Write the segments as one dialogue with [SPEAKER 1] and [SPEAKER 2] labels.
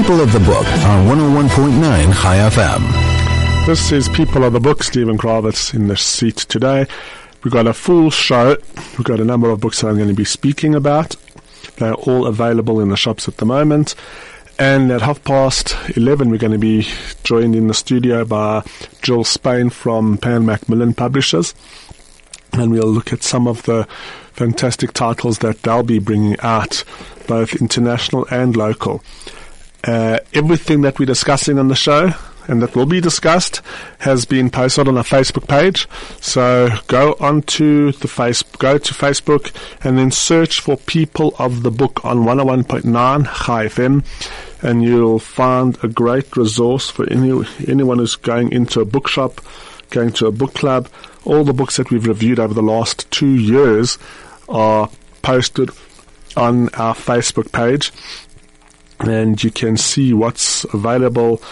[SPEAKER 1] People of the Book on 101.9 Chai FM.
[SPEAKER 2] This is People of the Book. Stephen Kravitz in the seat today. We've got a full show. We've got a number of books that I'm going to be speaking about. They're all available in the shops at the moment. And at half past 11, we're going to be joined in the studio by Jill Spain from Pan Macmillan Publishers. And we'll look at some of the fantastic titles that they'll be bringing out, both international and local. Uh, everything that we're discussing on the show and that will be discussed has been posted on our Facebook page. So go onto the face, go to Facebook and then search for People of the Book on 101.9 Chai FM and you'll find a great resource for any, anyone who's going into a bookshop, going to a book club. All the books that we've reviewed over the last two years are posted on our Facebook page and you can see what's available.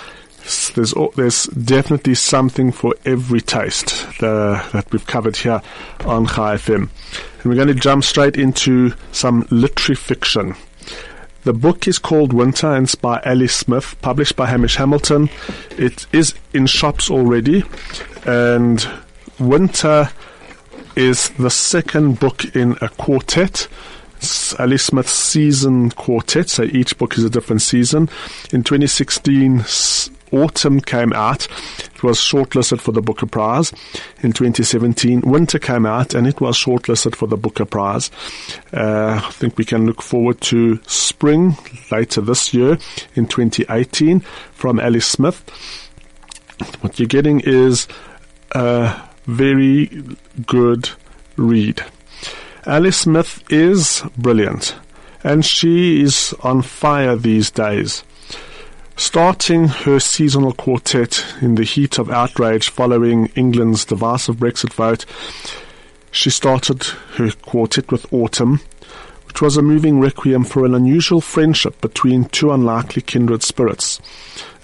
[SPEAKER 2] There's there's definitely something for every taste uh, that we've covered here on Chai FM. And we're going to jump straight into some literary fiction. The book is called Winter and it's by Ali Smith, published by Hamish Hamilton. It is in shops already, and Winter is the second book in a quartet. Ali Smith's season quartet, so each book is a different season. In 2016, Autumn came out. It was shortlisted for the Booker Prize. In 2017, Winter came out and it was shortlisted for the Booker Prize. Uh, I think we can look forward to Spring later this year in 2018 from Ali Smith. What you're getting is a very good read. Ali Smith is brilliant, and she is on fire these days. Starting her seasonal quartet in the heat of outrage following England's divisive Brexit vote, she started her quartet with Autumn, which was a moving requiem for an unusual friendship between two unlikely kindred spirits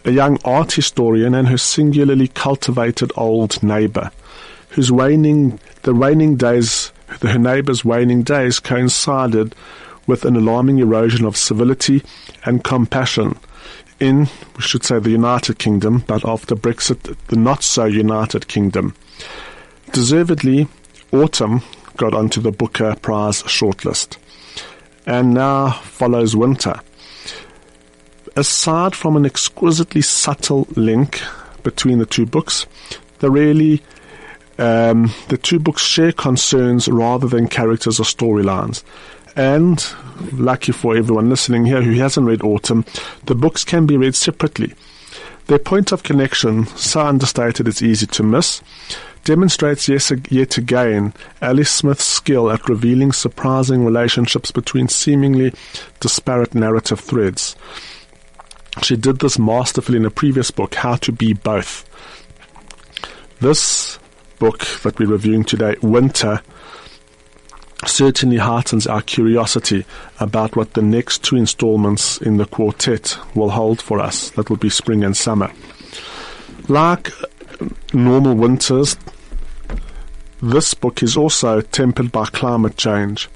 [SPEAKER 2] a young art historian and her singularly cultivated old neighbour, whose waning, the waning days her neighbour's waning days coincided with an alarming erosion of civility and compassion in, we should say, the United Kingdom, but after Brexit, the not so United Kingdom. Deservedly, Autumn got onto the Booker Prize shortlist. And now follows Winter. Aside from an exquisitely subtle link between the two books, the really um, the two books share concerns rather than characters or storylines. And, lucky for everyone listening here who hasn't read Autumn, the books can be read separately. Their point of connection, so understated it's easy to miss, demonstrates yes, yet again Ali Smith's skill at revealing surprising relationships between seemingly disparate narrative threads. She did this masterfully in a previous book, How to Be Both. This book that we're reviewing today, Winter, certainly heightens our curiosity about what the next two installments in the quartet will hold for us. That will be spring and summer. Like uh, normal winters, this book is also tempered by climate change.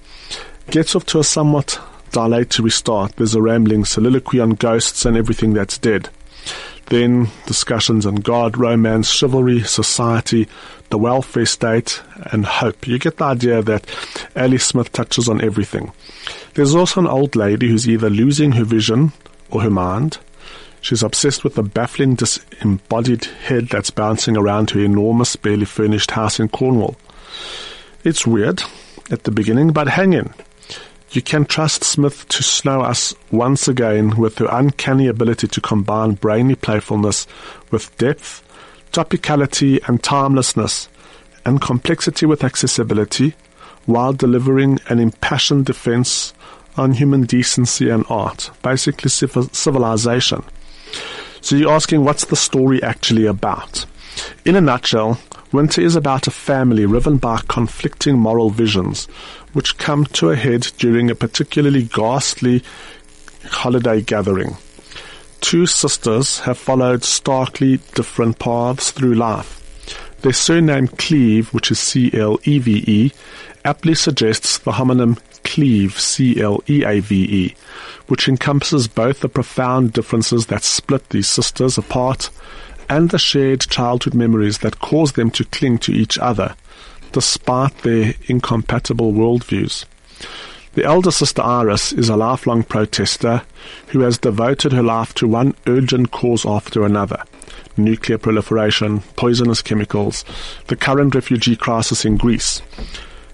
[SPEAKER 2] Gets off to a somewhat dilatory start. There's a rambling soliloquy on ghosts and everything that's dead. Then discussions on God, romance, chivalry, society, the welfare state, and hope. You get the idea that Ali Smith touches on everything. There's also an old lady who's either losing her vision or her mind. She's obsessed with the baffling disembodied head that's bouncing around her enormous, barely furnished house in Cornwall. It's weird at the beginning, but hang in. You can trust Smith to snow us once again with her uncanny ability to combine brainy playfulness with depth topicality and timelessness, and complexity with accessibility, while delivering an impassioned defense on human decency and art, basically civilization. So you're asking, what's the story actually about? In a nutshell, Winter is about a family riven by conflicting moral visions, which come to a head during a particularly ghastly holiday gathering two sisters have followed starkly different paths through life. Their surname Cleve, which is C-L-E-V-E, aptly suggests the homonym Cleave, C-L-E-A-V-E, which encompasses both the profound differences that split these sisters apart and the shared childhood memories that cause them to cling to each other, despite their incompatible worldviews. The elder sister Iris is a lifelong protester who has devoted her life to one urgent cause after another nuclear proliferation, poisonous chemicals, the current refugee crisis in Greece.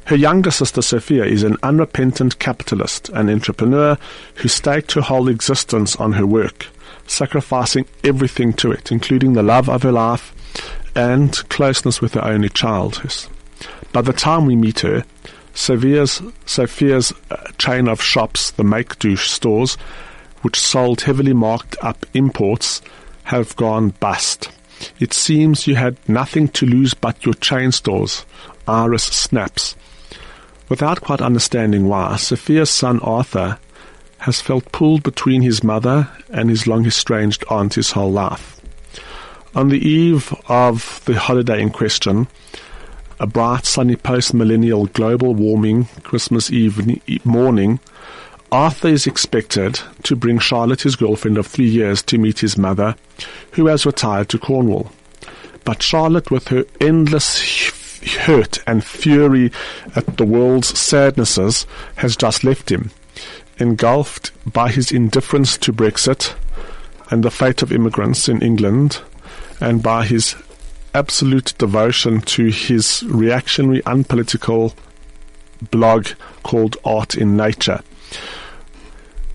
[SPEAKER 2] Her younger sister Sophia is an unrepentant capitalist and entrepreneur who staked her whole existence on her work, sacrificing everything to it, including the love of her life and closeness with her only child. By the time we meet her, Sophia's, Sophia's uh, chain of shops, the Make Do stores, which sold heavily marked up imports, have gone bust. It seems you had nothing to lose but your chain stores. Iris snaps. Without quite understanding why, Sophia's son Arthur has felt pulled between his mother and his long estranged aunt his whole life. On the eve of the holiday in question, a bright sunny post-millennial global warming Christmas Eve morning, Arthur is expected to bring Charlotte, his girlfriend of three years, to meet his mother, who has retired to Cornwall. But Charlotte, with her endless hurt and fury at the world's sadnesses, has just left him, engulfed by his indifference to Brexit and the fate of immigrants in England, and by his absolute devotion to his reactionary, unpolitical blog called Art in Nature.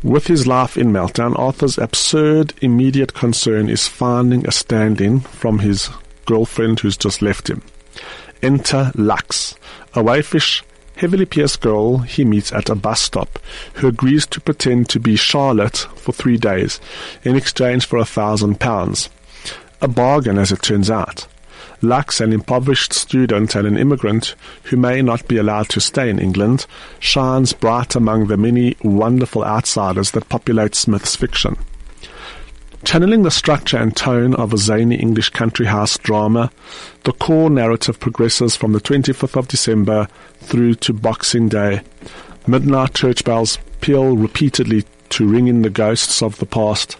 [SPEAKER 2] With his life in meltdown, Arthur's absurd immediate concern is finding a stand-in from his girlfriend who's just left him. Enter Lux, a waifish, heavily pierced girl he meets at a bus stop, who agrees to pretend to be Charlotte for three days in exchange for a thousand pounds. A bargain, as it turns out. Lux, an impoverished student and an immigrant who may not be allowed to stay in England, shines bright among the many wonderful outsiders that populate Smith's fiction. Channeling the structure and tone of a zany English country house drama, the core narrative progresses from the 25th of December through to Boxing Day. Midnight church bells peal repeatedly to ring in the ghosts of the past,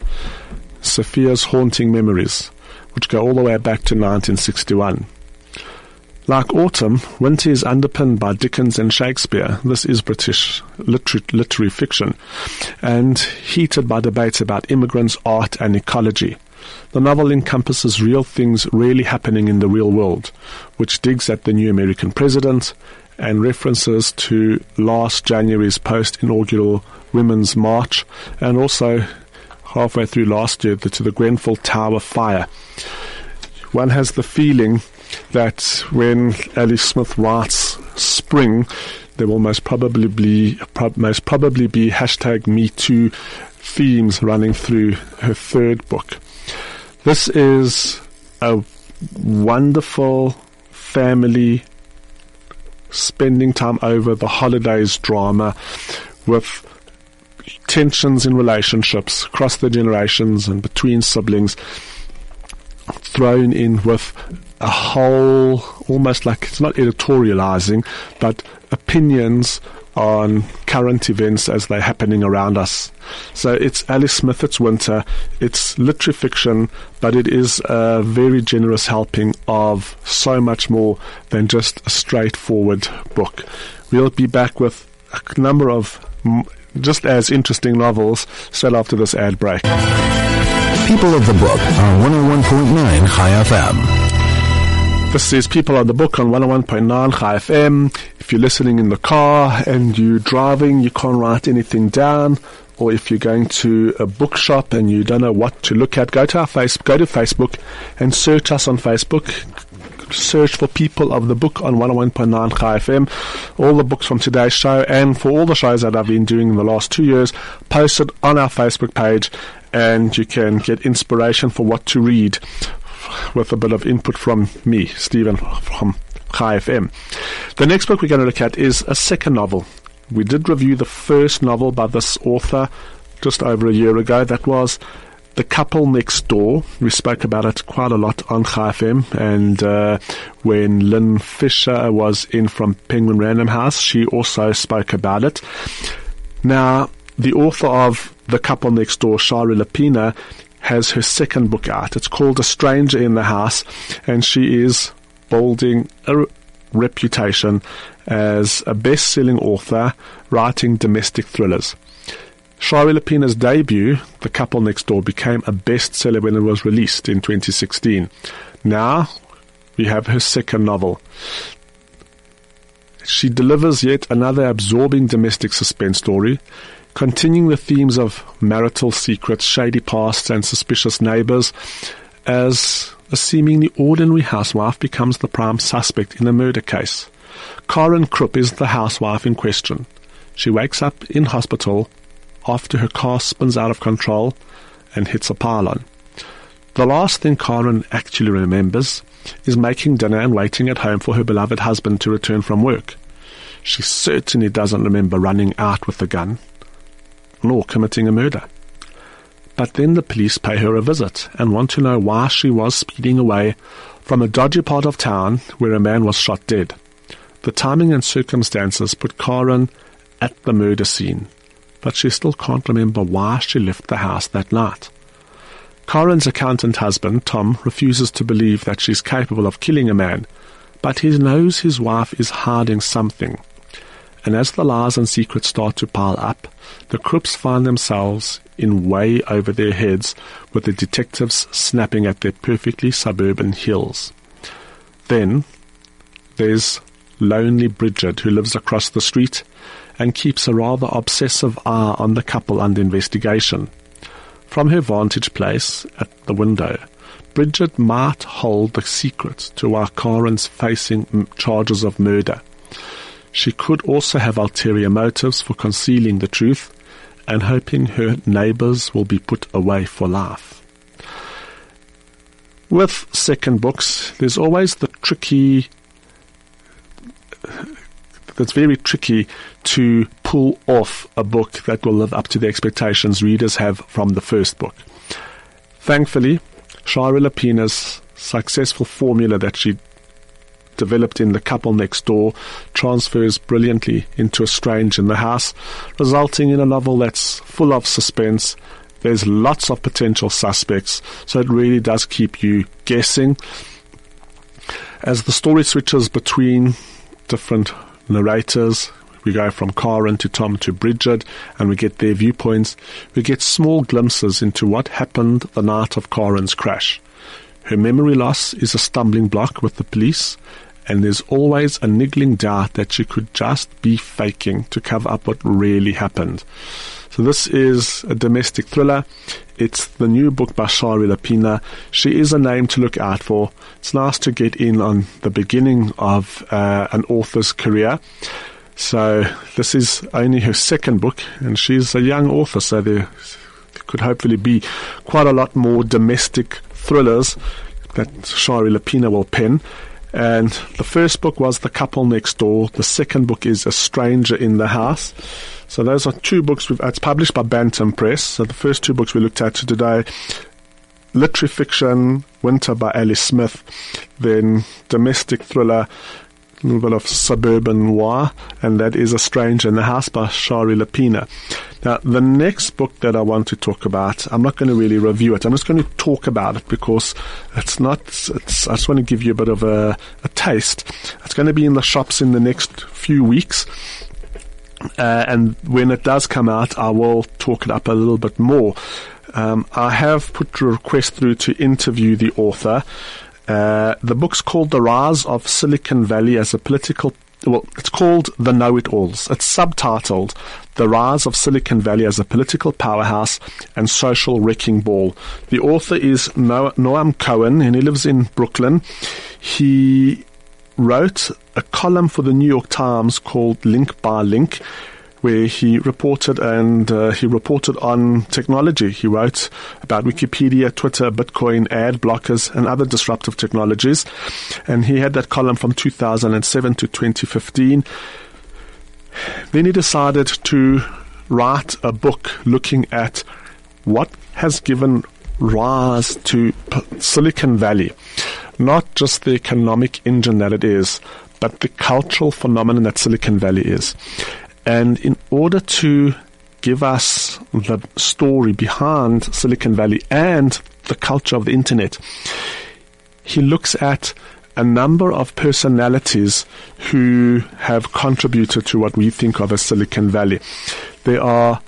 [SPEAKER 2] Sophia's haunting memories which go all the way back to 1961. Like Autumn, Winter is underpinned by Dickens and Shakespeare. This is British literary, literary fiction, and heated by debates about immigrants, art, and ecology. The novel encompasses real things really happening in the real world, which digs at the new American president and references to last January's post-inaugural Women's March and also halfway through last year to the Grenfell Tower fire. One has the feeling that when Ali Smith writes spring, there will most probably be most probably be hashtag Me Too themes running through her third book. This is a wonderful family spending time over the holidays drama with tensions in relationships across the generations and between siblings thrown in with a whole, almost like it's not editorializing, but opinions on current events as they're happening around us. So it's Ali Smith, it's winter, it's literary fiction, but it is a very generous helping of so much more than just a straightforward book. We'll be back with a number of just as interesting novels straight after this ad break.
[SPEAKER 1] People of the Book on 101.9 Chai FM.
[SPEAKER 2] This is People of the Book on 101.9 Chai FM. If you're listening in the car and you're driving, you can't write anything down, or if you're going to a bookshop and you don't know what to look at, go to our face, go to Facebook and search us on Facebook search for People of the Book on 101.9 Chai FM. All the books from today's show and for all the shows that I've been doing in the last two years posted on our Facebook page and you can get inspiration for what to read with a bit of input from me, Stephen from Chai FM. The next book we're going to look at is a second novel. We did review the first novel by this author just over a year ago. That was The Couple Next Door, we spoke about it quite a lot on Chai FM, and uh, when Lynn Fisher was in from Penguin Random House, she also spoke about it. Now, the author of The Couple Next Door, Shari Lapena, has her second book out. It's called A Stranger in the House, and she is building a reputation as a best-selling author writing domestic thrillers. Shari Lapena's debut, The Couple Next Door, became a bestseller when it was released in 2016. Now we have her second novel. She delivers yet another absorbing domestic suspense story, continuing the themes of marital secrets, shady pasts, and suspicious neighbors, as a seemingly ordinary housewife becomes the prime suspect in a murder case. Karen Krupp is the housewife in question. She wakes up in hospital after her car spins out of control and hits a pylon. The last thing Karen actually remembers is making dinner and waiting at home for her beloved husband to return from work. She certainly doesn't remember running out with a gun, nor committing a murder. But then the police pay her a visit and want to know why she was speeding away from a dodgy part of town where a man was shot dead. The timing and circumstances put Karen at the murder scene, but she still can't remember why she left the house that night. Karen's accountant husband, Tom, refuses to believe that she's capable of killing a man, but he knows his wife is hiding something. And as the lies and secrets start to pile up, the Krupps find themselves in way over their heads with the detectives snapping at their perfectly suburban heels. Then there's lonely Bridget who lives across the street and keeps a rather obsessive eye on the couple under investigation. From her vantage place at the window, Bridget might hold the secret to why Karen's facing charges of murder. She could also have ulterior motives for concealing the truth and hoping her neighbors will be put away for life. With second books, there's always the tricky that's very tricky to pull off a book that will live up to the expectations readers have from the first book. Thankfully, Shari Lapena's successful formula that she developed in The Couple Next Door transfers brilliantly into A Strange in the House, resulting in a novel that's full of suspense. There's lots of potential suspects, so it really does keep you guessing. As the story switches between different narrators, we go from Karen to Tom to Bridget and we get their viewpoints. We get small glimpses into what happened the night of Karen's crash. Her memory loss is a stumbling block with the police and there's always a niggling doubt that she could just be faking to cover up what really happened. So this is a domestic thriller. It's the new book by Shari Lapena. She is a name to look out for. It's nice to get in on the beginning of uh, an author's career. So this is only her second book, and she's a young author, so there could hopefully be quite a lot more domestic thrillers that Shari Lapena will pen. And the first book was The Couple Next Door. The second book is A Stranger in the House. So those are two books. We've, it's published by Bantam Press. So the first two books we looked at today, literary fiction, Winter by Ali Smith, then domestic thriller, bit of suburban noir, and that is A Stranger in the House by Shari Lapena. Now, the next book that I want to talk about, I'm not going to really review it. I'm just going to talk about it because it's not, it's, I just want to give you a bit of a, a taste. It's going to be in the shops in the next few weeks. Uh, and when it does come out, I will talk it up a little bit more. Um, I have put a request through to interview the author. Uh, the book's called The Rise of Silicon Valley as a Political well, it's called The Know It Alls. It's subtitled The Rise of Silicon Valley as a Political Powerhouse and Social Wrecking Ball. The author is Noam Cohen and he lives in Brooklyn. He wrote a column for the New York Times called Link by Link where he reported and uh, he reported on technology. He wrote about Wikipedia, Twitter, Bitcoin, ad blockers, and other disruptive technologies. And he had that column from 2007 to 2015. Then he decided to write a book looking at what has given rise to Silicon Valley, not just the economic engine that it is, but the cultural phenomenon that Silicon Valley is. And in order to give us the story behind Silicon Valley and the culture of the internet, he looks at a number of personalities who have contributed to what we think of as Silicon Valley. There are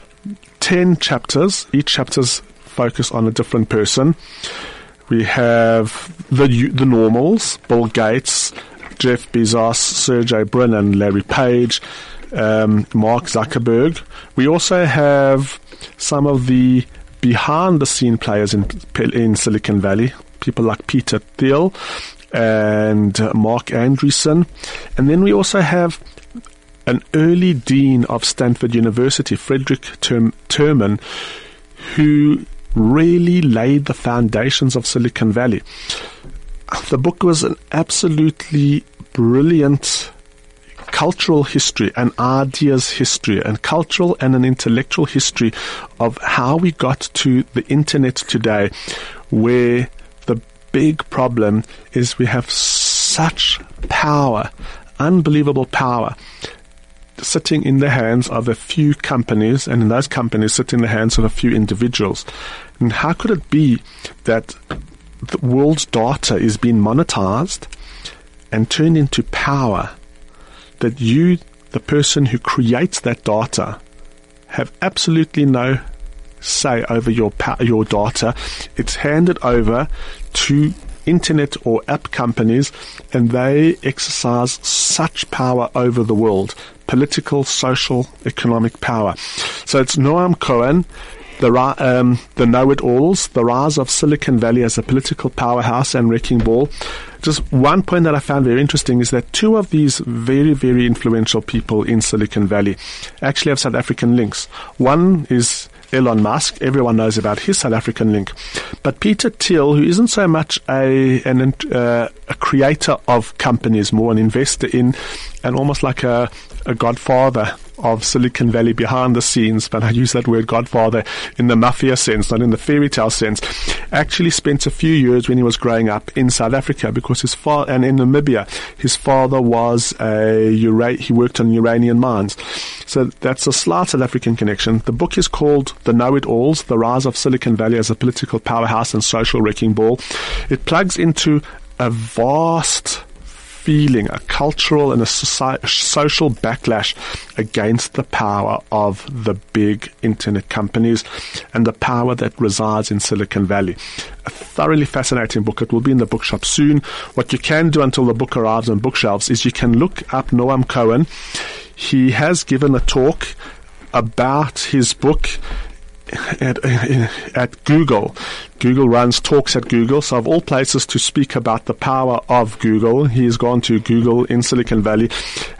[SPEAKER 2] 10 chapters. Each chapter's focus on a different person. We have the the normals, Bill Gates, Jeff Bezos, Sergey Brin, and Larry Page, um, Mark Zuckerberg. We also have some of the behind the scene players in in Silicon Valley, people like Peter Thiel and Marc Andreessen, and then we also have an early dean of Stanford University, Frederick Term- Terman, who really laid the foundations of Silicon Valley. The book was an absolutely brilliant cultural history and ideas history and cultural and an intellectual history of how we got to the internet today where the big problem is we have such power, unbelievable power sitting in the hands of a few companies, and in those companies sit in the hands of a few individuals. And how could it be that the world's data is being monetized and turned into power that you, the person who creates that data, have absolutely no say over your your data. It's handed over to internet or app companies, and they exercise such power over the world political, social, economic power. So it's Noam Cohen, the, um, the know-it-alls, the rise of Silicon Valley as a political powerhouse and wrecking ball. Just one point that I found very interesting is that two of these very, very influential people in Silicon Valley actually have South African links. One is Elon Musk. Everyone knows about his South African link. But Peter Thiel, who isn't so much a, an, uh, a creator of companies, more an investor in, and almost like a, a godfather of Silicon Valley behind the scenes, but I use that word godfather in the mafia sense, not in the fairy tale sense, actually spent a few years when he was growing up in South Africa because his father, and in Namibia, his father was a, ura- he worked on uranium mines. So that's a slight South African connection. The book is called The Know-It-Alls, The Rise of Silicon Valley as a Political Powerhouse and Social Wrecking Ball. It plugs into a vast feeling, a cultural and a society, social backlash against the power of the big internet companies and the power that resides in Silicon Valley. A thoroughly fascinating book. It will be in the bookshop soon. What you can do until the book arrives on bookshelves is you can look up Noam Cohen. He has given a talk about his book at, at Google. Google runs talks at Google, so of all places to speak about the power of Google, he's gone to Google in Silicon Valley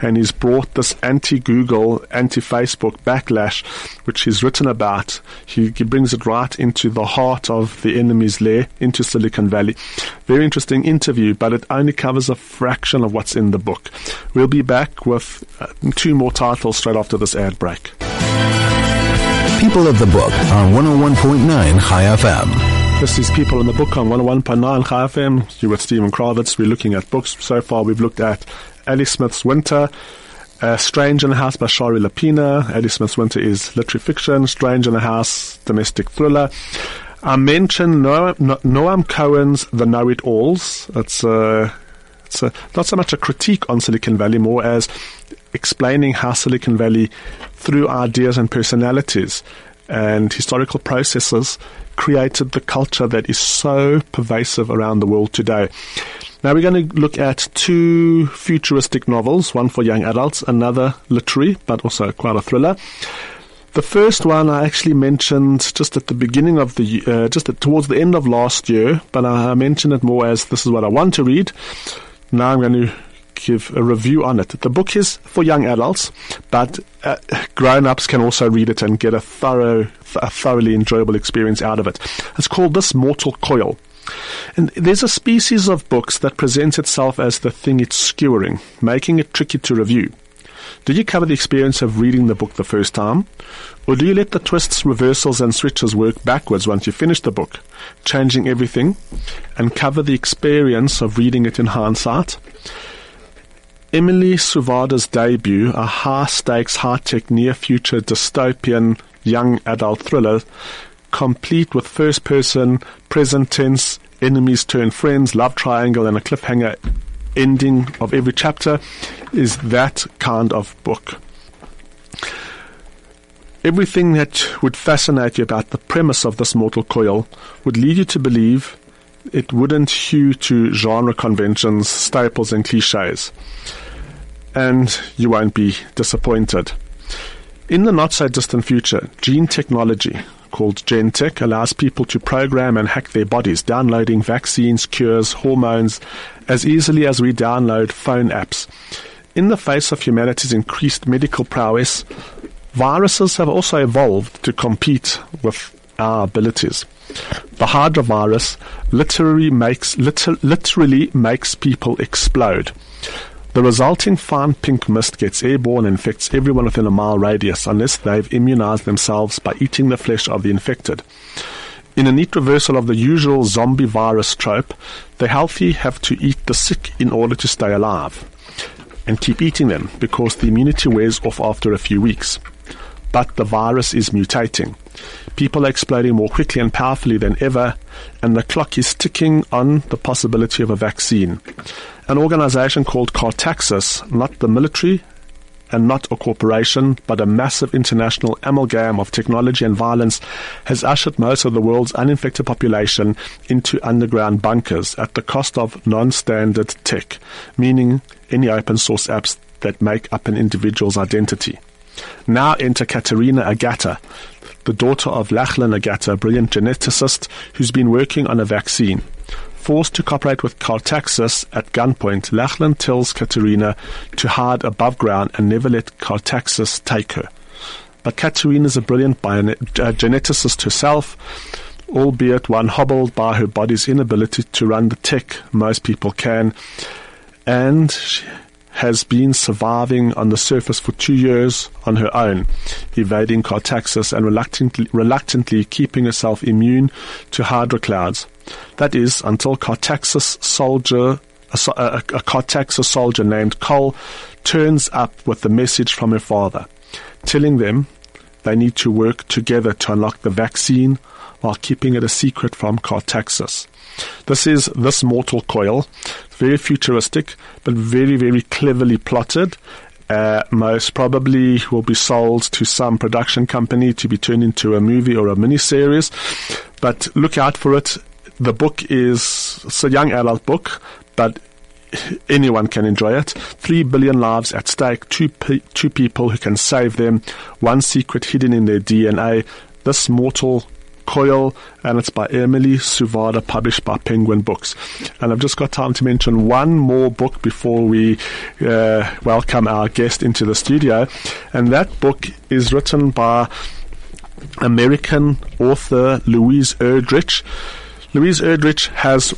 [SPEAKER 2] and he's brought this anti-Google, anti-Facebook backlash, which he's written about. He, he brings it right into the heart of the enemy's lair, into Silicon Valley. Very interesting interview, but it only covers a fraction of what's in the book. We'll be back with uh, two more titles straight after this ad break.
[SPEAKER 1] People of the Book on 101.9 Chai FM.
[SPEAKER 2] This is People in the Book on 101.9 Chai FM. You're with Stephen Kravitz. We're looking at books. So far, we've looked at Ali Smith's Winter, uh, Strange in the House by Shari Lapena. Ali Smith's Winter is literary fiction. Strange in the House, domestic thriller. I mentioned Noam, Noam Cohen's The Know-It-Alls. It's, uh, it's a, not so much a critique on Silicon Valley, more as explaining how Silicon Valley, through ideas and personalities and historical processes, created the culture that is so pervasive around the world today. Now we're going to look at two futuristic novels, one for young adults, another literary, but also quite a thriller. The first one I actually mentioned just at the beginning of the, uh, just at, towards the end of last year, but I mentioned it more as this is what I want to read. Now I'm going to give a review on it. The book is for young adults, but uh, grown-ups can also read it and get a thorough, a thoroughly enjoyable experience out of it. It's called This Mortal Coil. And there's a species of books that presents itself as the thing it's skewering, making it tricky to review. Do you cover the experience of reading the book the first time? Or do you let the twists, reversals, and switches work backwards once you finish the book, changing everything, and cover the experience of reading it in hindsight? Emily Suvada's debut, a high stakes, high tech, near future dystopian young adult thriller, complete with first person, present tense, enemies turn friends, love triangle, and a cliffhanger ending of every chapter, is that kind of book. Everything that would fascinate you about the premise of this mortal coil would lead you to believe it wouldn't hew to genre conventions, staples, and cliches. And you won't be disappointed. In the not so distant future, gene technology, called GenTech, allows people to program and hack their bodies, downloading vaccines, cures, hormones as easily as we download phone apps. In the face of humanity's increased medical prowess, viruses have also evolved to compete with our abilities. The Hydra virus literally makes liter- literally makes people explode. The resulting fine pink mist gets airborne and infects everyone within a mile radius unless they've immunized themselves by eating the flesh of the infected. In a neat reversal of the usual zombie virus trope, the healthy have to eat the sick in order to stay alive and keep eating them because the immunity wears off after a few weeks. But the virus is mutating. People are exploding more quickly and powerfully than ever, and the clock is ticking on the possibility of a vaccine. An organization called Cartaxis, not the military and not a corporation, but a massive international amalgam of technology and violence, has ushered most of the world's uninfected population into underground bunkers at the cost of non-standard tech, meaning any open source apps that make up an individual's identity. Now enter Catarina Agatta, the daughter of Lachlan Agatta, a brilliant geneticist who's been working on a vaccine. Forced to cooperate with Cartaxis at gunpoint, Lachlan tells Catarina to hide above ground and never let Cartaxis take her. But Catarina is a brilliant uh, geneticist herself, albeit one hobbled by her body's inability to run the tech most people can. And she has been surviving on the surface for two years on her own, evading Cartaxis and reluctantly, reluctantly keeping herself immune to Hydra clouds. That is, until Cartaxis soldier, a, a, a Cartaxis soldier named Cole turns up with the message from her father, telling them they need to work together to unlock the vaccine while keeping it a secret from Cartaxis. This is This Mortal Coil. Very futuristic, but very, very cleverly plotted. Uh, most probably will be sold to some production company to be turned into a movie or a miniseries. But look out for it. The book is it's a young adult book, but anyone can enjoy it. Three billion lives at stake, two, pe- two people who can save them, one secret hidden in their DNA. This mortal Coil, and it's by Emily Suvada, published by Penguin Books. And I've just got time to mention one more book before we uh, welcome our guest into the studio, and that book is written by American author Louise Erdrich. Louise Erdrich has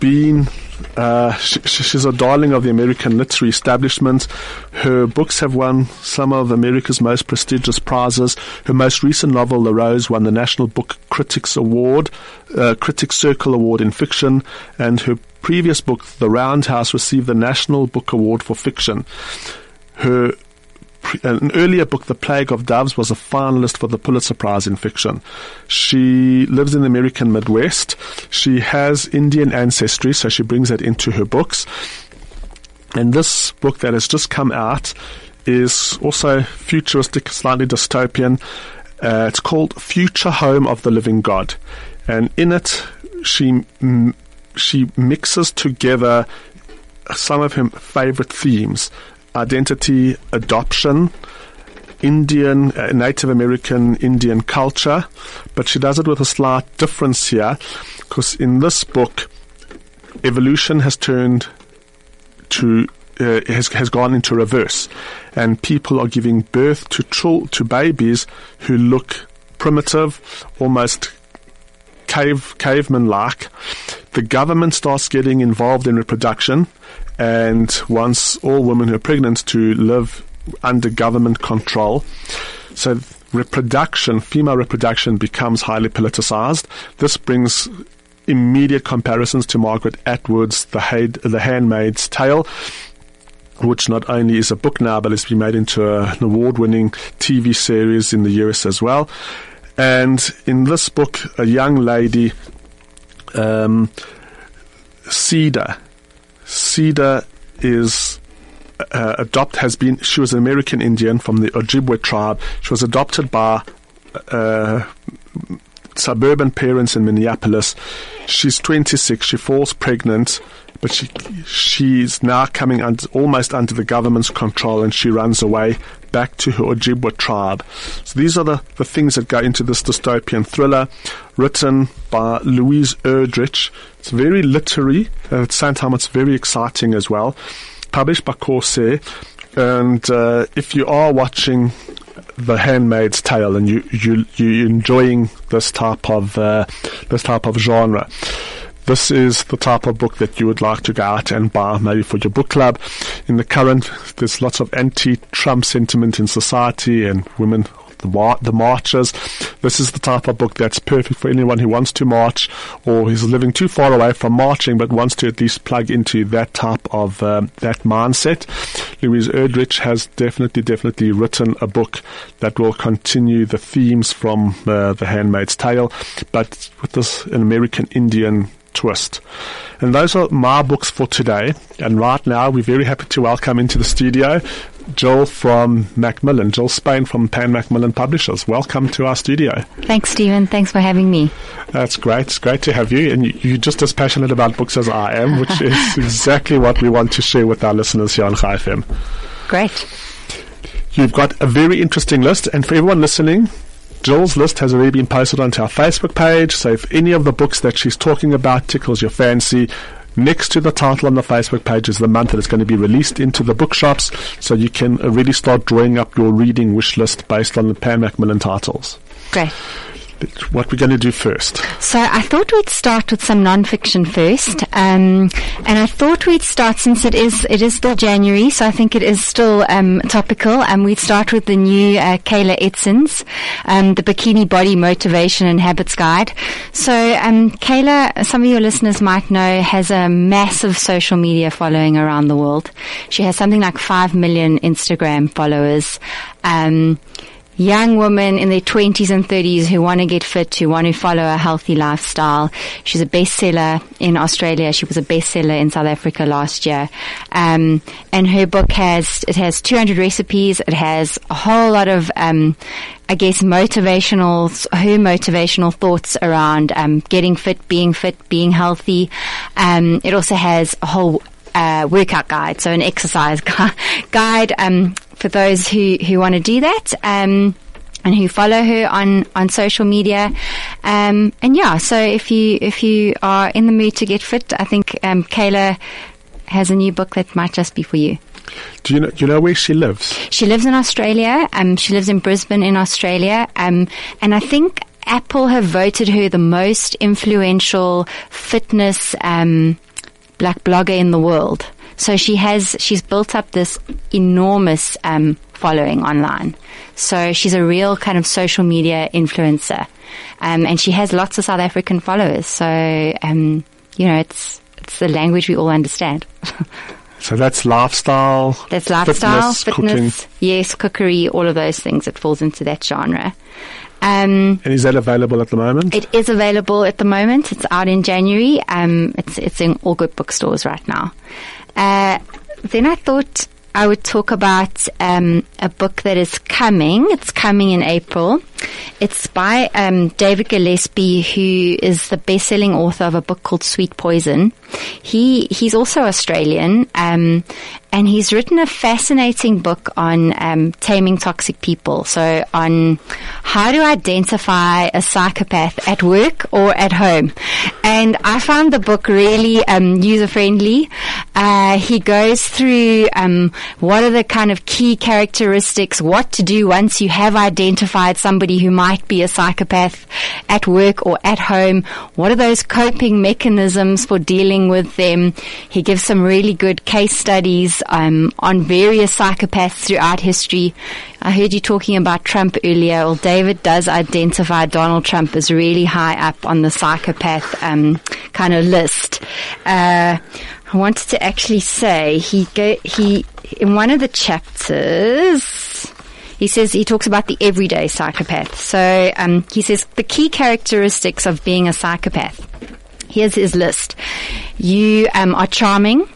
[SPEAKER 2] been uh, she, she's a darling of the American literary establishment. Her books have won some of America's most prestigious prizes. Her most recent novel, LaRose, won the National Book Critics Award, uh, Critics Circle Award in fiction, and her previous book, The Roundhouse, received the National Book Award for fiction. Her an earlier book, The Plague of Doves, was a finalist for the Pulitzer Prize in fiction. She lives in the American Midwest. She has Indian ancestry, so she brings that into her books. And this book that has just come out is also futuristic, slightly dystopian. Uh, it's called Future Home of the Living God. And in it, she, she mixes together some of her favorite themes identity, adoption, Indian, uh, Native American Indian culture, but she does it with a slight difference here, because in this book, evolution has turned to uh, has has gone into reverse, and people are giving birth to tr- to babies who look primitive, almost cave caveman like. The government starts getting involved in reproduction and wants all women who are pregnant to live under government control. So reproduction, female reproduction becomes highly politicized. This brings immediate comparisons to Margaret Atwood's The, Haid- the Handmaid's Tale, which not only is a book now, but it's been made into a, an award-winning TV series in the US as well. And in this book, a young lady, um, Cedar, Cedar is uh, adopt has been she was an American Indian from the Ojibwe tribe. She was adopted by uh, suburban parents in Minneapolis. She's 26. She falls pregnant, but she she's now coming under, almost under the government's control, and she runs away back to her Ojibwe tribe. So these are the, the things that go into this dystopian thriller, written by Louise Erdrich. It's very literary, and at the same time, it's very exciting as well. Published by Corsair, and uh, if you are watching the Handmaid's Tale, and you you you enjoying this type of uh, this type of genre. This is the type of book that you would like to go out and buy, maybe for your book club. In the current, there's lots of anti-Trump sentiment in society, and women the, mar- the marches. This is the type of book that's perfect for anyone who wants to march or is living too far away from marching but wants to at least plug into that type of um, that mindset. Louise Erdrich has definitely, definitely written a book that will continue the themes from uh, The Handmaid's Tale, but with this an American Indian twist. And those are my books for today. And right now, we're very happy to welcome into the studio Jill from Macmillan, Jill Spain from Pan Macmillan Publishers. Welcome to our studio.
[SPEAKER 3] Thanks, Stephen. Thanks for having me.
[SPEAKER 2] That's great. It's great to have you. And you're just as passionate about books as I am, which is exactly what we want to share with our listeners here on Chai FM.
[SPEAKER 3] Great.
[SPEAKER 2] You've got a very interesting list. And for everyone listening, Jill's list has already been posted onto our Facebook page. So if any of the books that she's talking about tickles your fancy, Next to the title on the Facebook page is the month that it's going to be released into the bookshops, so you can really start drawing up your reading wish list based on the Pan Macmillan titles.
[SPEAKER 3] Great
[SPEAKER 2] what we're going to do first.
[SPEAKER 3] So I thought we'd start with some non-fiction first, um, and I thought we'd start since it is it is still January, so I think it is still um, topical. And we'd start with the new uh, Kayla Itsines', um, the Bikini Body Motivation and Habits Guide. So um, Kayla, some of your listeners might know, has a massive social media following around the world. She has something like five million Instagram followers. Um, young women in their 20s and 30s who want to get fit, who want to follow a healthy lifestyle. She's a bestseller in Australia. She was a bestseller in South Africa last year. Um, and her book has, it has 200 recipes. It has a whole lot of, um, I guess motivational, her motivational thoughts around, um, getting fit, being fit, being healthy. Um, it also has a whole uh, workout guide, so an exercise guide um, for those who, who want to do that. Um, and who follow her on, on social media. Um, and yeah, so if you, if you are in the mood to get fit, I think, um, Kayla has a new book that might just be for you.
[SPEAKER 2] Do you know, do you know where she lives?
[SPEAKER 3] She lives in Australia. Um, she lives in Brisbane in Australia. Um, and I think Apple have voted her the most influential fitness, um, black blogger in the world. So she has, she's built up this enormous um, following online. So she's a real kind of social media influencer. Um, and she has lots of South African followers. So, um, you know, it's, it's the language we all understand.
[SPEAKER 2] so that's lifestyle.
[SPEAKER 3] That's lifestyle,
[SPEAKER 2] fitness,
[SPEAKER 3] fitness
[SPEAKER 2] cooking.
[SPEAKER 3] yes, cookery, all of those things. It falls into that genre. Um,
[SPEAKER 2] and is that available at the moment?
[SPEAKER 3] It is available at the moment. It's out in January. Um, it's it's in all good bookstores right now. Uh, then I thought I would talk about um, a book that is coming. It's coming in April. It's by um, David Gillespie, who is the best-selling author of a book called Sweet Poison. He he's also Australian, um, and he's written a fascinating book on um, taming toxic people. So on how to identify a psychopath at work or at home. And I found the book really um, user friendly. Uh, he goes through um, what are the kind of key characteristics, what to do once you have identified somebody somebody who might be a psychopath at work or at home. What are those coping mechanisms for dealing with them? He gives some really good case studies um, on various psychopaths throughout history. I heard you talking about Trump earlier. Well, David does identify Donald Trump as really high up on the psychopath um, kind of list. Uh, I wanted to actually say he go, he in one of the chapters. He says he talks about the everyday psychopath. So um, he says the key characteristics of being a psychopath. Here's his list: you um, are charming,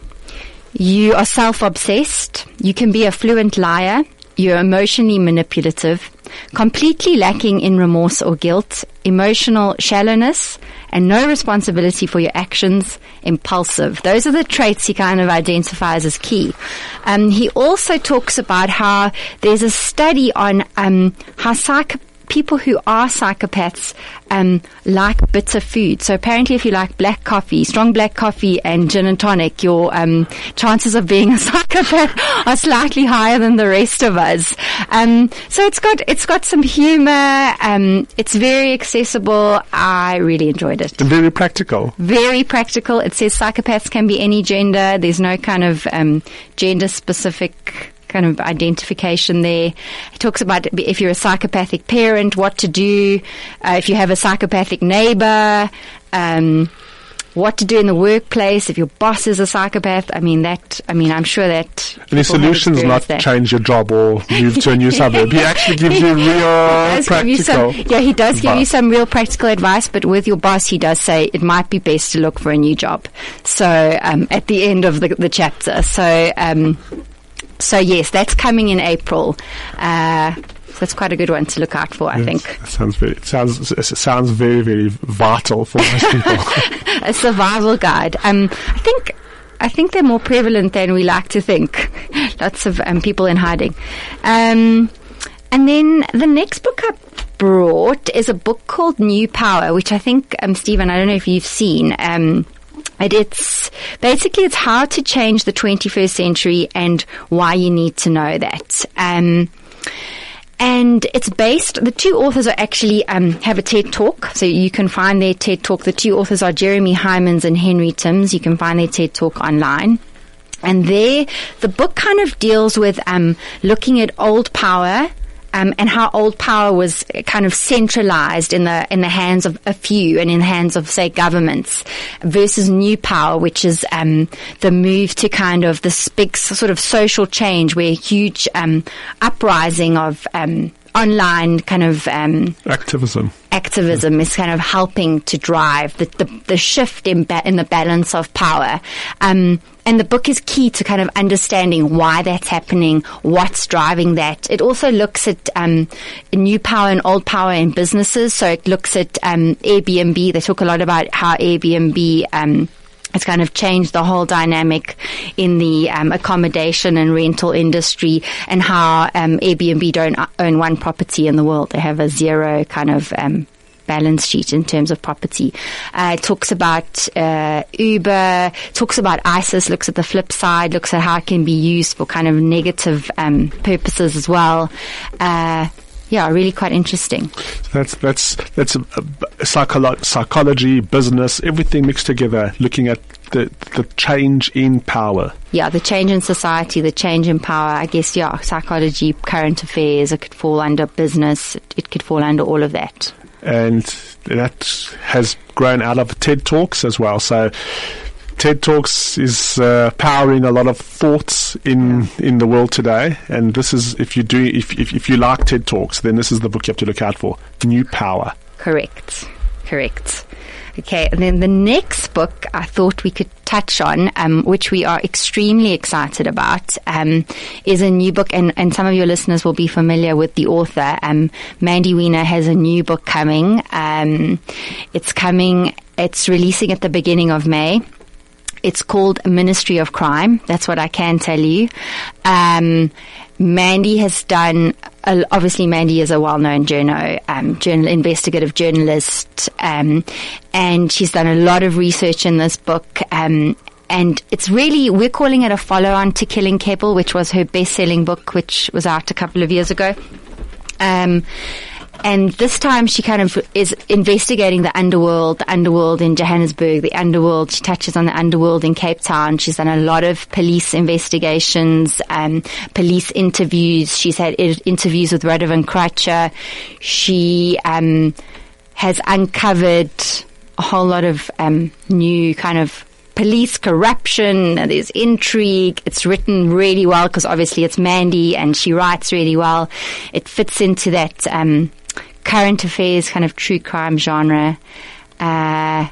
[SPEAKER 3] you are self-obsessed, you can be a fluent liar, you're emotionally manipulative, completely lacking in remorse or guilt, emotional shallowness, and no responsibility for your actions, impulsive. Those are the traits he kind of identifies as key. Um, he also talks about how there's a study on um, how psych people who are psychopaths um, like bitter food. So apparently, if you like black coffee, strong black coffee, and gin and tonic, your um, chances of being a psychopath are slightly higher than the rest of us. Um, so it's got it's got some humor. Um, it's very accessible. I really enjoyed it.
[SPEAKER 2] Very practical.
[SPEAKER 3] Very practical. It says psychopaths can be any gender. There's no kind of um, gender specific kind of identification there. He talks about if you're a psychopathic parent, what to do, uh, if you have a psychopathic neighbor, um, what to do in the workplace if your boss is a psychopath. I mean that. I mean, I'm sure that.
[SPEAKER 2] And his solution's not that. change your job or move to a new suburb. He actually gives you real practical. You
[SPEAKER 3] some, yeah, he does give you some real practical advice. But with your boss, he does say it might be best to look for a new job. So um, at the end of the, the chapter, so. Um, so yes, that's coming in April. Uh, that's quite a good one to look out for, I yes, think.
[SPEAKER 2] Sounds very sounds it sounds very very vital for most people.
[SPEAKER 3] a survival guide. Um, I think I think they're more prevalent than we like to think. Lots of um, people in hiding. Um, and then the next book I brought is a book called New Power, which I think, um, Stephen, I don't know if you've seen. Um, and it's basically it's how to change the 21st century and why you need to know that. Um, and it's based. The two authors are actually um, have a TED talk, so you can find their TED talk. The two authors are Jeremy Heimans and Henry Timms. You can find their TED talk online. And there, the book kind of deals with um, looking at old power um, and how old power was kind of centralized in the in the hands of a few and in the hands of say governments versus new power, which is um, the move to kind of this big sort of social change where huge um, uprising of um, online kind of um,
[SPEAKER 2] activism.
[SPEAKER 3] Activism is kind of helping to drive the, the, the shift in, ba- in the balance of power. Um, and the book is key to kind of understanding why that's happening, what's driving that. It also looks at um, new power and old power in businesses. So it looks at um, Airbnb. They talk a lot about how Airbnb um, it's kind of changed the whole dynamic in the um, accommodation and rental industry and how um, Airbnb don't own one property in the world. They have a zero kind of um, balance sheet in terms of property. Uh, it talks about uh, Uber, talks about ISIS, looks at the flip side, looks at how it can be used for kind of negative um, purposes as well. Uh, yeah, really quite interesting.
[SPEAKER 2] That's that's that's a, a psycholo- psychology, business, everything mixed together. Looking at the the change in power.
[SPEAKER 3] Yeah, the change in society, the change in power. I guess yeah, psychology, current affairs. It could fall under business. It, it could fall under all of that.
[SPEAKER 2] And that has grown out of TED Talks as well. So TED Talks is uh, powering a lot of thoughts in in the world today, and this is if you do if, if if you like TED Talks, then this is the book you have to look out for. New Power.
[SPEAKER 3] Correct. Correct. Okay, and then the next book I thought we could touch on, um, which we are extremely excited about, um, is a new book, and, and some of your listeners will be familiar with the author. Um, Mandy Wiener has a new book coming. Um, it's coming. It's releasing at the beginning of May. It's called Ministry of Crime. That's what I can tell you. Um, Mandy has done, uh, obviously Mandy is a well-known journal, um, journal, investigative journalist, um, and she's done a lot of research in this book, um, and it's really, we're calling it a follow-on to Killing Kebble, which was her best-selling book, which was out a couple of years ago. Um, and this time she kind of is investigating the underworld, the underworld in Johannesburg, the underworld. She touches on the underworld in Cape Town. She's done a lot of police investigations, um, police interviews. She's had interviews with Radovan Krejcir. She um, has uncovered a whole lot of um, new kind of police corruption. There's intrigue. It's written really well because obviously it's Mandy and she writes really well. It fits into that um, current affairs kind of true crime genre. Uh,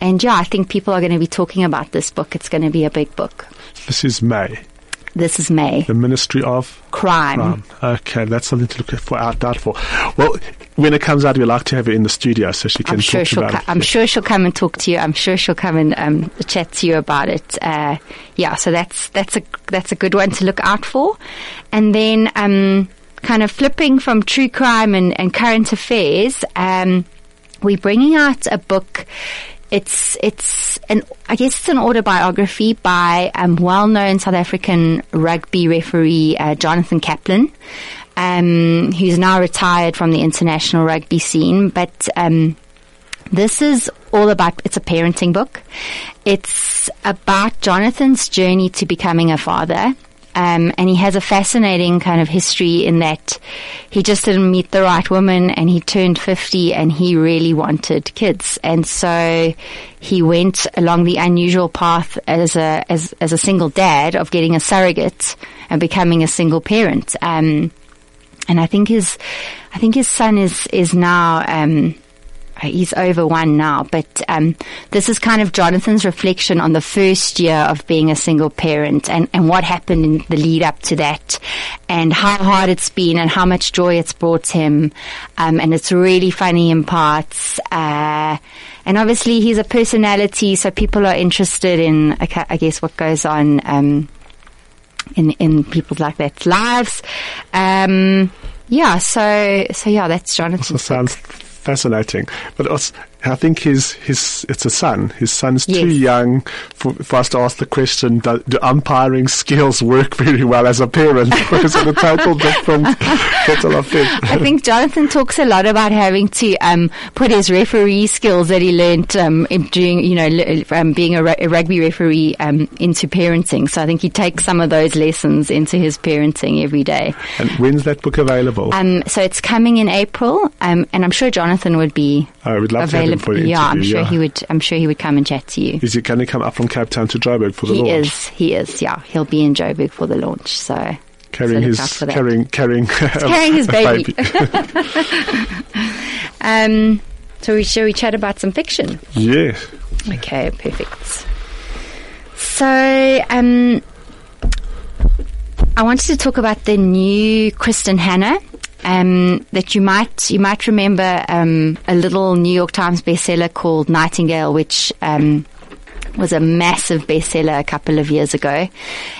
[SPEAKER 3] and yeah, I think people are going to be talking about this book. It's going to be a big book.
[SPEAKER 2] This is May,
[SPEAKER 3] This is May.
[SPEAKER 2] the Ministry of
[SPEAKER 3] Crime.
[SPEAKER 2] Crime. Okay, that's something to look for out out for. Well, when it comes out, we'd like to have her in the studio so she can
[SPEAKER 3] I'm sure
[SPEAKER 2] talk
[SPEAKER 3] she'll.
[SPEAKER 2] about
[SPEAKER 3] Co-
[SPEAKER 2] it.
[SPEAKER 3] I'm sure she'll come and talk to you. I'm sure she'll come and um, chat to you about it. Uh, yeah, so that's that's a that's a good one to look out for. And then, um, kind of flipping from true crime and, and current affairs, um, we're bringing out a book. It's it's an I guess it's an autobiography by um, well-known South African rugby referee uh, Jonathan Kaplan, um, who's now retired from the international rugby scene. But um, this is all about it's a parenting book. It's about Jonathan's journey to becoming a father. Um, and he has a fascinating kind of history in that he just didn't meet the right woman and he turned 50 and he really wanted kids. And so he went along the unusual path as a, as, as a single dad of getting a surrogate and becoming a single parent. Um, and I think his, I think his son is, is now, um, he's over one now, but um, this is kind of Jonathan's reflection on the first year of being a single parent and, and what happened in the lead up to that and how hard it's been and how much joy it's brought him. Um, and it's really funny in parts. Uh, and obviously he's a personality, so people are interested in, I guess, what goes on, um, in, in people's like that lives. Um, yeah, so, so yeah, that's
[SPEAKER 2] Jonathan.
[SPEAKER 3] Jonathan's
[SPEAKER 2] sounds fascinating. But I think his his it's a son. His son's too young for, for us to ask the question: do, do umpiring skills work very well as a parent? Is it a total different kettle of fish?
[SPEAKER 3] I think Jonathan talks a lot about having to um, put his referee skills that he learned um, you know, um, being a, a rugby referee um, into parenting. So I think he takes some of those lessons into his parenting every day.
[SPEAKER 2] And when's that book available?
[SPEAKER 3] Um, so it's coming in April, um, and I'm sure Jonathan would be
[SPEAKER 2] I would love to have him
[SPEAKER 3] available.
[SPEAKER 2] for the
[SPEAKER 3] yeah, I'm sure
[SPEAKER 2] yeah.
[SPEAKER 3] he would. I'm sure he would come and chat to you.
[SPEAKER 2] Is he going to come up from Cape Town to Joburg for the
[SPEAKER 3] He
[SPEAKER 2] launch?
[SPEAKER 3] is. He is. Yeah, he'll be in Joburg for the launch. So
[SPEAKER 2] Carrying
[SPEAKER 3] so
[SPEAKER 2] his carrying carrying
[SPEAKER 3] carrying his
[SPEAKER 2] a
[SPEAKER 3] baby. Um, so we shall we chat about some fiction?
[SPEAKER 2] yes.
[SPEAKER 3] Okay, perfect. So, um, I wanted to talk about the new Kristin Hannah. Um, that you might you might remember um, a little New York Times bestseller called Nightingale, which um, was a massive bestseller a couple of years ago,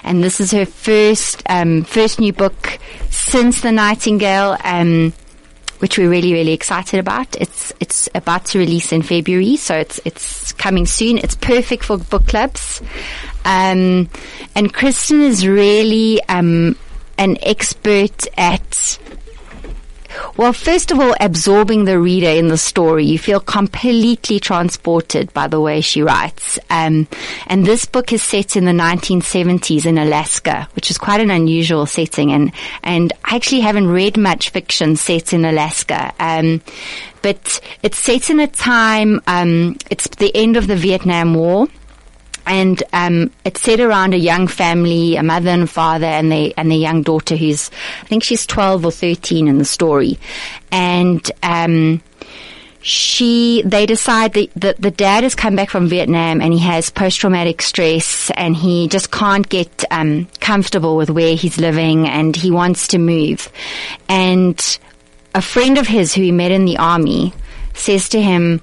[SPEAKER 3] and this is her first um, first new book since the Nightingale. Um, which we're really, really excited about. It's it's about to release in February, so it's it's coming soon. It's perfect for book clubs, um, and Kristin is really um, an expert at. Well, first of all, absorbing the reader in the story. You feel completely transported by the way she writes. Um, and this book is set in the 1970s in Alaska, which is quite an unusual setting. And, and I actually haven't read much fiction set in Alaska. Um, but it's set in a time, um, it's the end of the Vietnam War and um, it's set around a young family, a mother and father, and their and their young daughter, who's I think she's twelve or thirteen in the story, and um, she they decide that the, the dad has come back from Vietnam and he has post traumatic stress and he just can't get um, comfortable with where he's living and he wants to move, and a friend of his who he met in the army says to him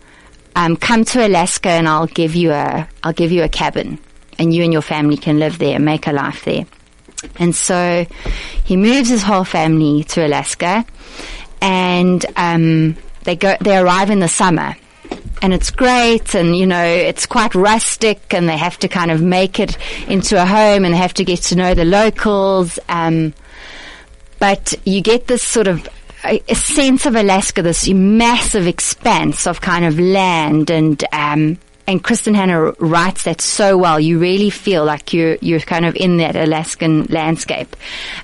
[SPEAKER 3] um, come to Alaska and I'll give you a I'll give you a cabin. And you and your family can live there make a life there. And so he moves his whole family to Alaska. And um, they go they arrive in the summer. And it's great and you know it's quite rustic and they have to kind of make it into a home and they have to get to know the locals. Um, but you get this sort of a, sense of Alaska, this massive expanse of kind of land and, um, and Kristin Hannah writes that so well. You really feel like you're you're kind of in that Alaskan landscape.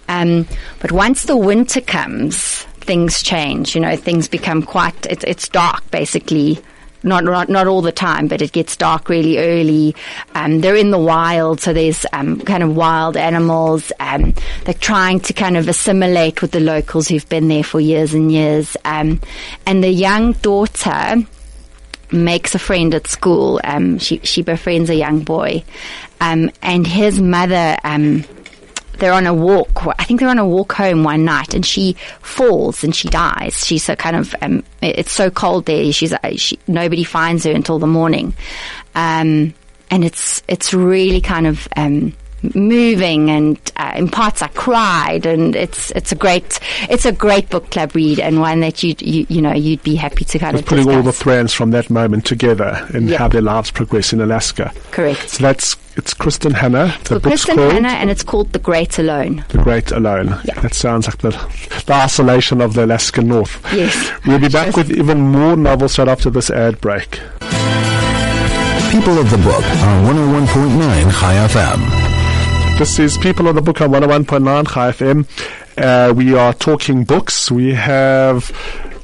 [SPEAKER 3] Um, but once the winter comes, things change. You know, things become quite. It's it's dark basically. Not, not not all the time, but it gets dark really early. Um, they're in the wild, so there's um, kind of wild animals. Um, they're trying to kind of assimilate with the locals who've been there for years and years. Um, and the young daughter makes a friend at school. Um, she she befriends a young boy, um, and his mother. They're on a walk. I think they're on a walk home one night, and she falls and she dies. She's a kind of. Um, it's so cold there. She's uh, she, nobody finds her until the morning, um, and it's it's really kind of um, moving and uh, in parts I cried and it's it's a great it's a great book club read and one that you you, you know you'd be happy to kind
[SPEAKER 2] With
[SPEAKER 3] of
[SPEAKER 2] putting
[SPEAKER 3] discuss.
[SPEAKER 2] all the threads from that moment together and
[SPEAKER 3] Yeah.
[SPEAKER 2] how their lives progress in Alaska.
[SPEAKER 3] correct
[SPEAKER 2] So that's it's Kristin Hannah. The
[SPEAKER 3] so
[SPEAKER 2] book's
[SPEAKER 3] Kristin
[SPEAKER 2] called
[SPEAKER 3] Hannah and it's called The Great Alone
[SPEAKER 2] The Great Alone.
[SPEAKER 3] Yeah.
[SPEAKER 2] That sounds like the, the isolation of the Alaskan North.
[SPEAKER 3] yes
[SPEAKER 2] We'll be back with even more novels right after this ad break.
[SPEAKER 1] People of the Book on 101.9 Chai FM.
[SPEAKER 2] This is People on the Book on 101.9 Chai FM. Uh, we are talking books. We have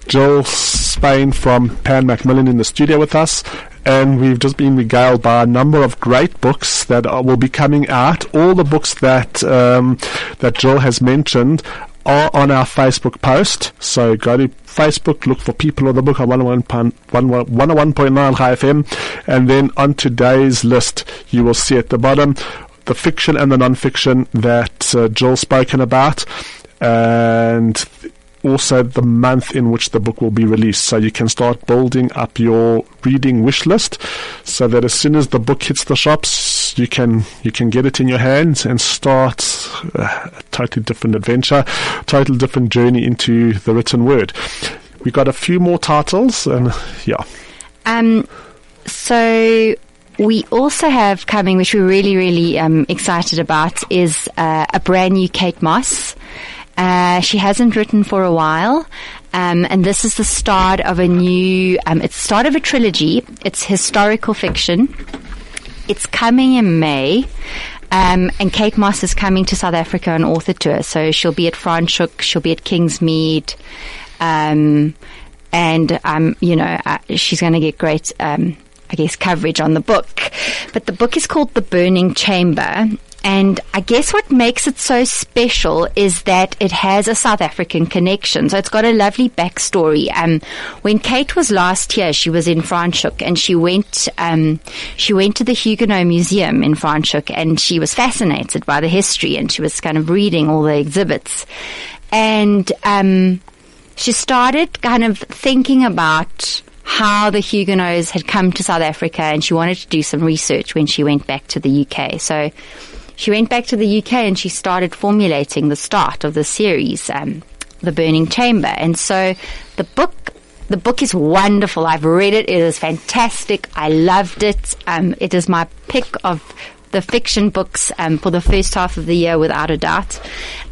[SPEAKER 2] Jill Spain from Pan Macmillan in the studio with us. And we've just been regaled by a number of great books that are, will be coming out. All the books that um, that Jill has mentioned are on our Facebook post. So go to Facebook, look for People of the Book on 101.9 101.9 Chai FM, and then on today's list, you will see at the bottom the fiction and the non-fiction that uh, Jill spoken about, and also the month in which the book will be released. So you can start building up your reading wish list, so that as soon as the book hits the shops, you can you can get it in your hands and start uh, a totally different adventure, totally different journey into the written word. We got a few more titles, and yeah,
[SPEAKER 3] Um, so we also have coming, which we're really, really um, excited about, is uh, a brand new Kate Mosse. Uh, she hasn't written for a while. Um, and this is the start of a new, um, it's the start of a trilogy. It's historical fiction. It's coming in May. Um, and Kate Mosse is coming to South Africa on author tour. So she'll be at Franschhoek, she'll be at Kingsmead. Um, and, um, you know, uh, she's going to get great, um, I guess, coverage on the book. But the book is called The Burning Chamber. And I guess what makes it so special is that it has a South African connection. So it's got a lovely backstory. Um, when Kate was last here, she was in Franschhoek and she went, um, she went to the Huguenot Museum in Franschhoek and she was fascinated by the history and she was kind of reading all the exhibits. And, um, she started kind of thinking about how the Huguenots had come to South Africa and she wanted to do some research when she went back to the UK. So she went back to the UK and she started formulating the start of the series, um, The Burning Chamber. And so the book the book is wonderful. I've read it. It is fantastic. I loved it. Um, it is my pick of the fiction books um, for the first half of the year, without a doubt.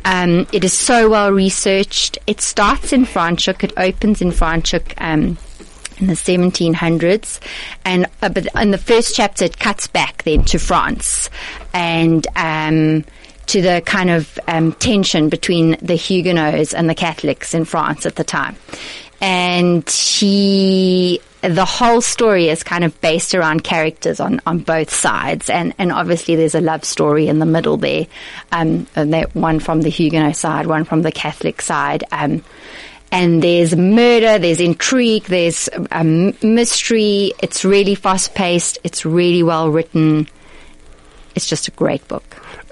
[SPEAKER 3] Um, it is so well researched. It starts in Franschhoek. It opens in Franschhoek. In the 1700s, and uh, but in the first chapter it cuts back then to France, and um, to the kind of um, tension between the Huguenots and the Catholics in France at the time, and he the whole story is kind of based around characters on, on both sides, and, and obviously there's a love story in the middle there, um, and that one from the Huguenot side, one from the Catholic side, um, and there's murder, there's intrigue, there's um, mystery. It's really fast paced. It's really well written. It's just a great book.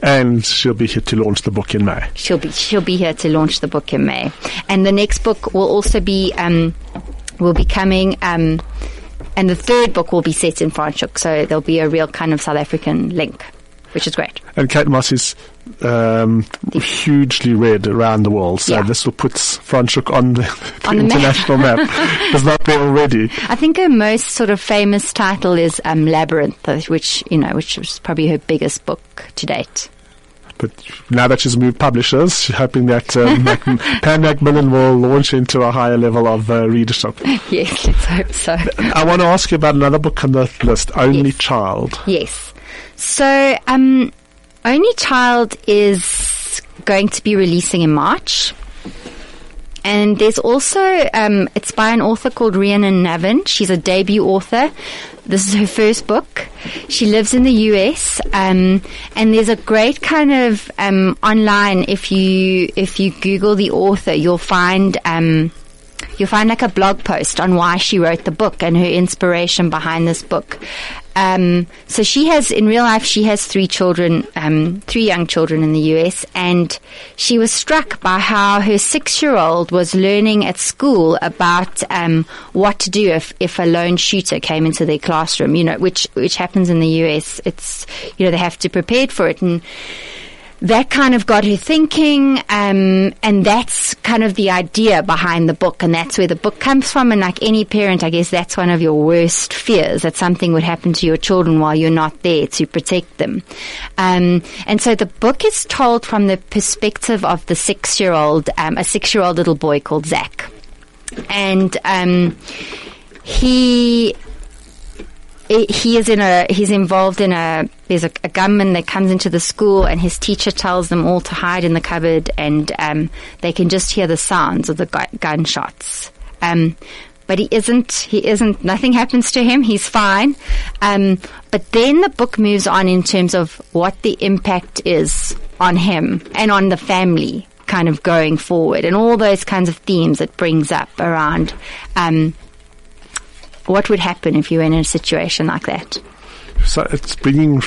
[SPEAKER 2] and she'll be here to launch the book in May.
[SPEAKER 3] She'll be she'll be here to launch the book in May, and the next book will also be um, will be coming. Um, and the third book will be set in Franschhoek, so there'll be a real kind of South African link, which is great.
[SPEAKER 2] And Kate Mosse is um, hugely read around the world, so
[SPEAKER 3] Yeah.
[SPEAKER 2] this will put Franschhoek on the, the
[SPEAKER 3] On the map.
[SPEAKER 2] international map. It's not there already.
[SPEAKER 3] I think her most sort of famous title is um, Labyrinth, uh, which you know, which was probably her biggest book to date.
[SPEAKER 2] but now that she's moved publishers, she's hoping that uh, Mac- Pan Macmillan will launch into a higher level of uh, readership.
[SPEAKER 3] Yes, let's hope so.
[SPEAKER 2] I want to ask you about another book on the list, Only
[SPEAKER 3] Yes.
[SPEAKER 2] Child.
[SPEAKER 3] Yes. So, um, Only Child is going to be releasing in March. And there's also, um, it's by an author called Rhiannon Navin. She's a debut author. This is her first book. She lives in the US, um, and there's a great kind of um, online. If you if you Google the author, you'll find um, you'll find like a blog post on why she wrote the book and her inspiration behind this book. Um, so she has, in real life, she has three children, um, three young children in the US, and she was struck by how her six-year-old was learning at school about um, what to do if, if a lone shooter came into their classroom. You know, which which happens in the US. It's you know they have to prepare for it and that kind of got her thinking, um, and that's kind of the idea behind the book, and that's where the book comes from. And like any parent, I guess that's one of your worst fears that something would happen to your children while you're not there to protect them. Um, and so the book is told from the perspective of the six-year-old, um, a six-year-old little boy called Zach, and um, he is in a he's involved in a there's a, a gunman that comes into the school and his teacher tells them all to hide in the cupboard and um, they can just hear the sounds of the gu- gunshots. Um, but he isn't he isn't nothing happens to him. He's fine. Um, but then the book moves on in terms of what the impact is on him and on the family kind of going forward and all those kinds of themes it brings up around um, what would happen if you were in a situation like that?
[SPEAKER 2] So it's bringing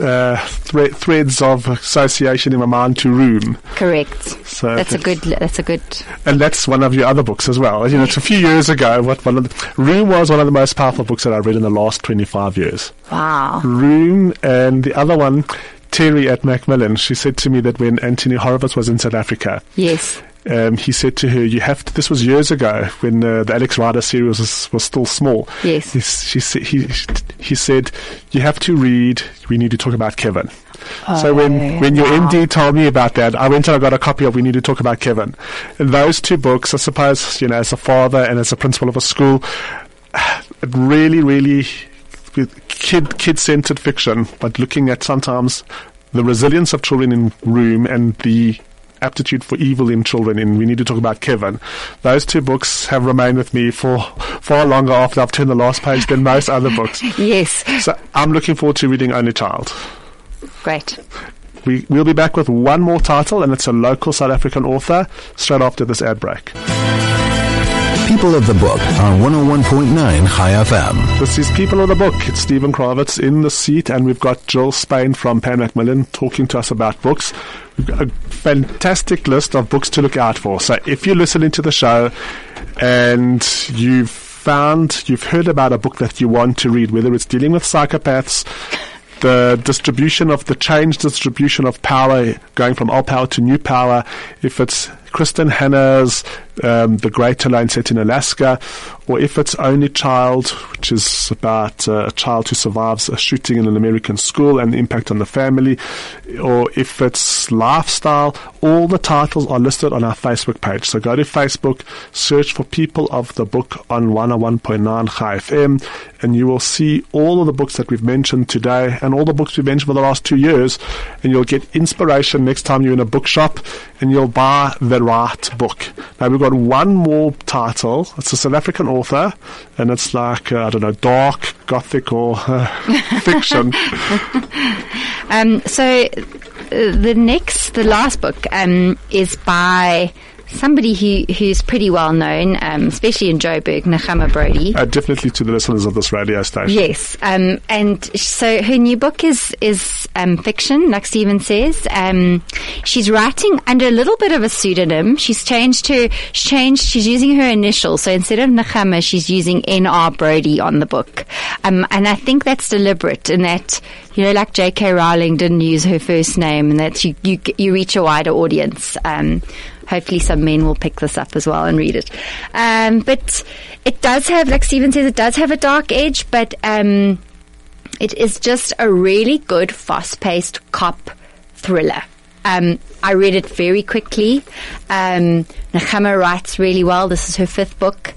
[SPEAKER 2] uh, thre- threads of association in my mind to Room.
[SPEAKER 3] Correct.
[SPEAKER 2] So
[SPEAKER 3] that's a good. That's a good.
[SPEAKER 2] And that's one of your other books as well. You know, it's a few years ago. What one of the, Room was one of the most powerful books that I read in the last twenty-five years.
[SPEAKER 3] Wow.
[SPEAKER 2] Room and the other one, Terry at Macmillan. She said to me that when Anthony Horowitz was in South Africa,
[SPEAKER 3] Yes.
[SPEAKER 2] Um, he said to her, "You have to." This was years ago when uh, the Alex Rider series was, was still small.
[SPEAKER 3] Yes.
[SPEAKER 2] He, she, he, he said, "You have to read. We need to talk about Kevin." so when when your
[SPEAKER 3] Oh, wow.
[SPEAKER 2] MD told me about that, I went and I got a copy of We Need to Talk About Kevin. And those two books, I suppose, you know, as a father and as a principal of a school, it really, really kid kid centered fiction, but looking at sometimes the resilience of children in room and the aptitude for evil in children in we need to talk about Kevin. Those two books have remained with me for far longer after I've turned the last page than most other books.
[SPEAKER 3] Yes.
[SPEAKER 2] So I'm looking forward to reading Only Child.
[SPEAKER 3] Great.
[SPEAKER 2] We, we'll be back with one more title, and it's a local South African author, straight after this ad break.
[SPEAKER 1] People of the Book on 101.9 Chai FM.
[SPEAKER 2] This is People of the Book. It's Stephen Kravitz in the seat, and we've got Jill Spain from Pan Macmillan talking to us about books. We've got a fantastic list of books to look out for. So if you're listening to the show and you've found, you've heard about a book that you want to read, whether it's dealing with psychopaths, the distribution of the change distribution of power going from old power to new power, if it's Kristin Hannah's um, The Great Alone set in Alaska, or if it's Only Child, which is about uh, a child who survives a shooting in an American school and the impact on the family, or if it's Lifestyle, all the titles are listed on our Facebook page. So go to Facebook, search for People of the Book on 101.9 Chai FM, and you will see all of the books that we've mentioned today and all the books we've mentioned for the last two years, and you'll get inspiration next time you're in a bookshop and you'll buy the right book. Now we've got one more title. It's a South African author, and it's like uh, I don't know, dark, gothic, or uh, fiction.
[SPEAKER 3] Um, so the next, the last book um, is by somebody who who's pretty well known, um, especially in Joburg, Nechama Brody.
[SPEAKER 2] uh, definitely to the listeners of this radio station.
[SPEAKER 3] Yes, um, and so her new book is is um, fiction, like Stephen says. Um, she's writing under a little bit of a pseudonym. She's changed her, she's changed. She's using her initials, so instead of Nechama, she's using N.R. Brody on the book, um, and I think that's deliberate in that. You know, like J.K. Rowling didn't use her first name, and that you you, you reach a wider audience. Um, hopefully some men will pick this up as well and read it. Um, but it does have, like Stephen says, it does have a dark edge, but um, it is just a really good, fast-paced cop thriller. Um, I read it very quickly. Um, Nechama writes really well. This is her fifth book.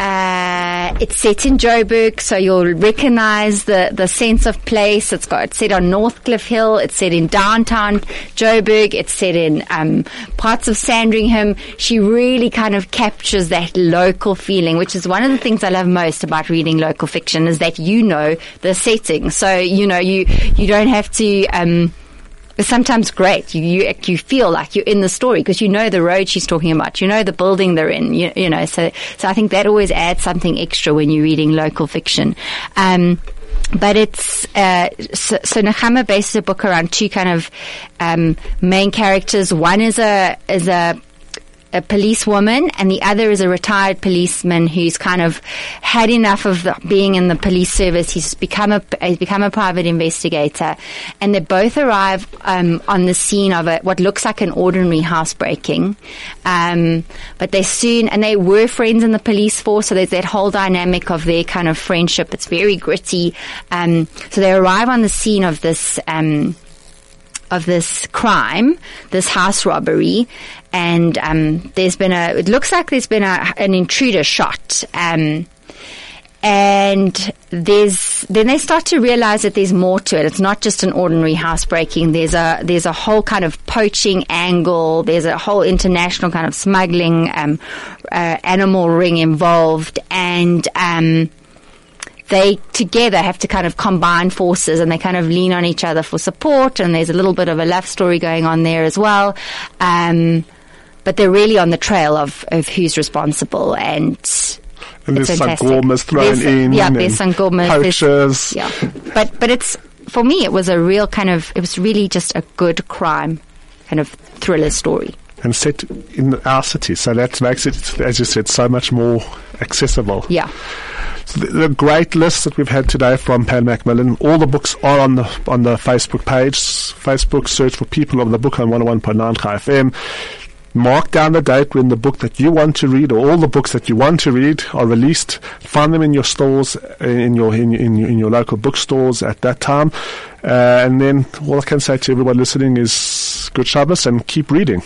[SPEAKER 3] Uh, it's set in Joburg, so you'll recognize the, the sense of place. It's got it's set on Northcliffe Hill. It's set in downtown Joburg. It's set in um, parts of Sandringham. She really kind of captures that local feeling, which is one of the things I love most about reading local fiction is that you know the setting. So you know you you don't have to. Um, sometimes great. You, you, you feel like you're in the story because you know the road she's talking about. You know the building they're in. You, you know, so so I think that always adds something extra when you're reading local fiction. Um, but it's uh, so, so Nechama bases a book around two kind of um, main characters. One is a is a a policewoman and the other is a retired policeman who's kind of had enough of the, being in the police service. He's become a he's become a private investigator, and they both arrive um, on the scene of a, what looks like an ordinary housebreaking. Um, but they soon and they were friends in the police force, so there's that whole dynamic of their kind of friendship. It's very gritty. Um, so they arrive on the scene of this um, of this crime, this house robbery, and um, there's been a. It looks like there's been a, an intruder shot. Um, and there's then they start to realize that there's more to it. It's not just an ordinary housebreaking. There's a there's a whole kind of poaching angle. There's a whole international kind of smuggling um, uh, animal ring involved, and um, they together have to kind of combine forces and they kind of lean on each other for support. And there's a little bit of a love story going on there as well. Um, but they're really on the trail of, of who's responsible and.
[SPEAKER 2] And
[SPEAKER 3] it's
[SPEAKER 2] there's sangomas thrown
[SPEAKER 3] There's-
[SPEAKER 2] in.
[SPEAKER 3] Yeah, there's sangomas.
[SPEAKER 2] Poachers.
[SPEAKER 3] Yeah, but but it's for me. It was a real kind of. It was really just a good crime, kind of thriller story.
[SPEAKER 2] And set in our city. So that makes it, as you said, so much more accessible.
[SPEAKER 3] Yeah.
[SPEAKER 2] So the, the great list that we've had today from Pan Macmillan. All the books are on the on the Facebook page. Facebook search for People of the Book on 101.9 Chai FM. Mark down the date when the book that you want to read, or all the books that you want to read, are released. Find them in your stores, uh, in your in, in, in your local bookstores at that time. Uh, and then all I can say to everyone listening is good Shabbos and keep reading.